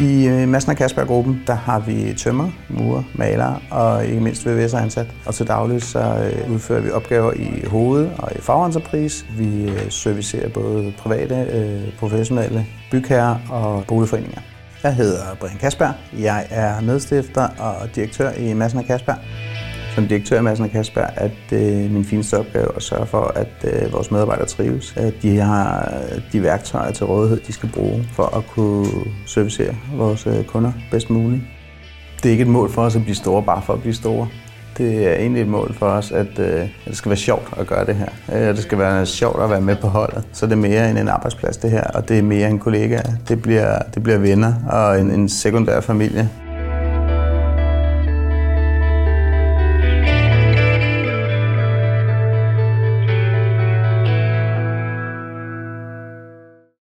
I øh, Madsen og Kasper-gruppen, der har vi tømmer, murer, malere og ikke mindst VVS'er ansat. Og til dagligt så øh, udfører vi opgaver i hoved- og i fagentreprise. Vi øh, servicerer både private, professionelle bygherrer og boligforeninger. Jeg hedder Brian Kasper. Jeg er medstifter og direktør i Madsen og Kasper som direktør i Madsen og Kasper, at øh, min fineste opgave er at sørge for, at øh, vores medarbejdere trives. At de har de værktøjer til rådighed, de skal bruge for at kunne servicere vores øh, kunder bedst muligt. Det er ikke et mål for os at blive store, bare for at blive store. Det er egentlig et mål for os, at, øh, at det skal være sjovt at gøre det her. Øh, det skal være sjovt at være med på holdet. Så det er mere end en arbejdsplads det her, og det er mere end kollegaer. Det bliver, det bliver venner og en, en sekundær familie.